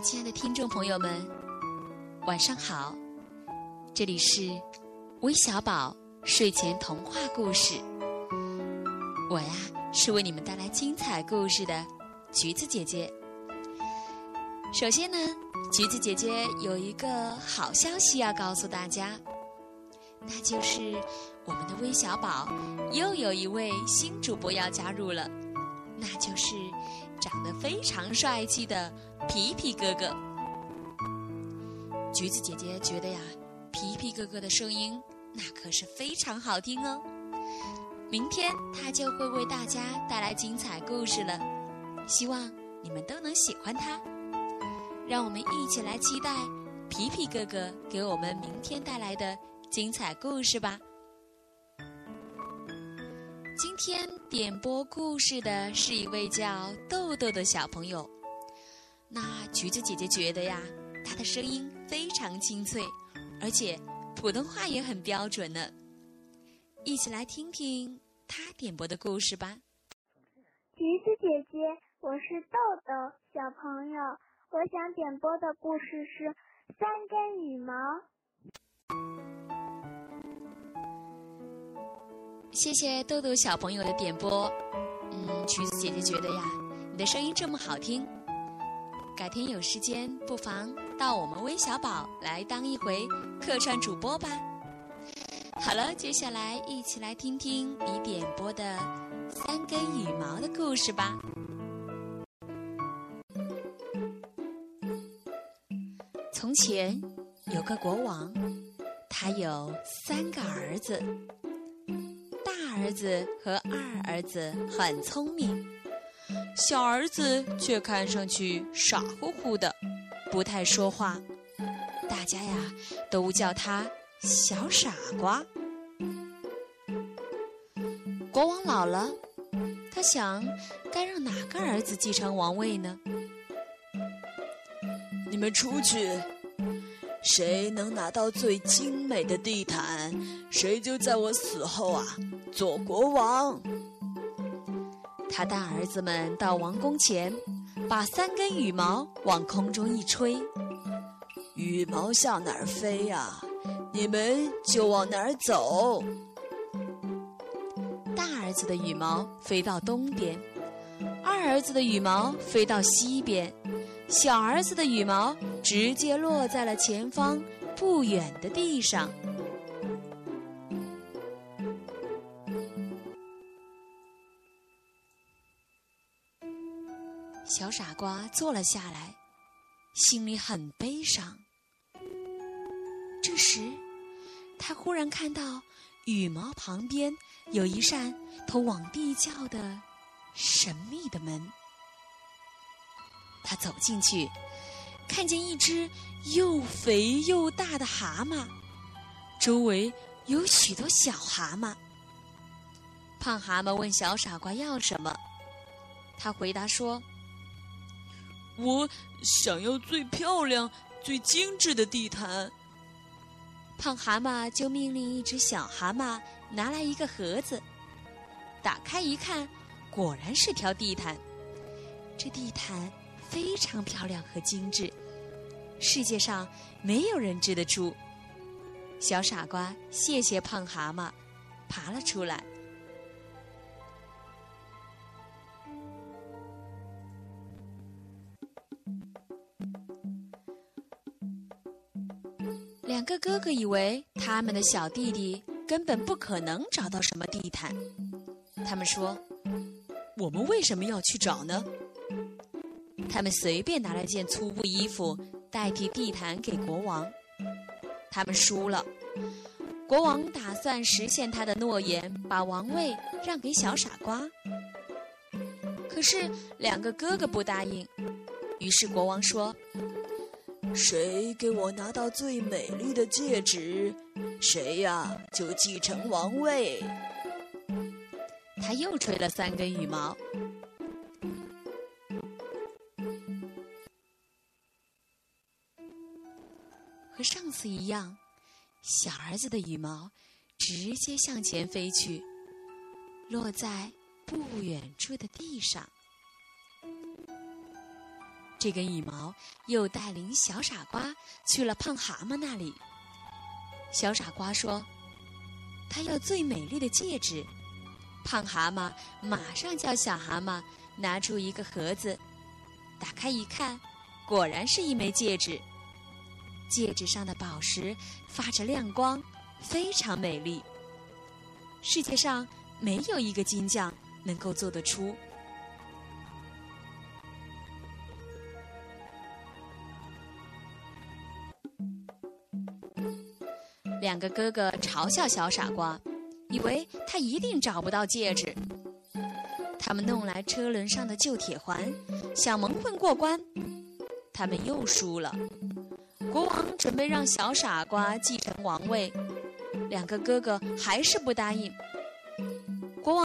亲爱的听众朋友们，晚上好！这里是微小宝睡前童话故事，我呀是为你们带来精彩故事的橘子姐姐。首先呢，橘子姐姐有一个好消息要告诉大家，那就是我们的微小宝又有一位新主播要加入了，那就是长得非常帅气的皮皮哥哥。橘子姐姐觉得呀，皮皮哥哥的声音那可是非常好听哦。明天他就会为大家带来精彩故事了，希望你们都能喜欢他。让我们一起来期待皮皮哥哥给我们明天带来的精彩故事吧。今天点播故事的是一位叫豆豆的小朋友。那橘子姐姐觉得呀，他的声音非常清脆，而且普通话也很标准呢。一起来听听他点播的故事吧。橘子姐姐，我是豆豆小朋友。我想点播的故事是《三根羽毛》。谢谢豆豆小朋友的点播。嗯，橘子姐姐觉得呀，你的声音这么好听，改天有时间不妨到我们微小宝来当一回客串主播吧。好了，接下来一起来听听你点播的《三根羽毛》的故事吧。从前有个国王，他有三个儿子。儿子和二儿子很聪明，小儿子却看上去傻乎乎的，不太说话。大家呀都叫他小傻瓜。国王老了，他想该让哪个儿子继承王位呢？你们出去，谁能拿到最精美的地毯，谁就在我死后啊做国王。他带儿子们到王宫前，把三根羽毛往空中一吹，羽毛向哪儿飞呀，你们就往哪儿走。大儿子的羽毛飞到东边，二儿子的羽毛飞到西边。小儿子的羽毛直接落在了前方不远的地上。小傻瓜坐了下来，心里很悲伤。这时，他忽然看到羽毛旁边有一扇通往地窖的神秘的门。他走进去，看见一只又肥又大的蛤蟆，周围有许多小蛤蟆。胖蛤蟆问小傻瓜要什么，他回答说：“我想要最漂亮、最精致的地毯。”胖蛤蟆就命令一只小蛤蟆拿来一个盒子，打开一看，果然是条地毯。这地毯。非常漂亮和精致，世界上没有人织得出。小傻瓜谢谢胖蛤蟆，爬了出来。两个哥哥以为他们的小弟弟根本不可能找到什么地毯，他们说：“我们为什么要去找呢？”他们随便拿了件粗布衣服代替地毯给国王，他们输了。国王打算实现他的诺言，把王位让给小傻瓜。可是两个哥哥不答应，于是国王说：“谁给我拿到最美丽的戒指，谁呀就继承王位。”他又吹了三根羽毛。和上次一样，小儿子的羽毛直接向前飞去，落在不远处的地上。这根羽毛又带领小傻瓜去了胖蛤蟆那里。小傻瓜说：“他要最美丽的戒指。”胖蛤蟆马上叫小蛤蟆拿出一个盒子，打开一看，果然是一枚戒指。戒指上的宝石发着亮光，非常美丽。世界上没有一个金匠能够做得出。两个哥哥嘲笑小傻瓜，以为他一定找不到戒指。他们弄来车轮上的旧铁环，想蒙混过关，他们又输了。国王准备让小傻瓜继承王位，两个哥哥还是不答应。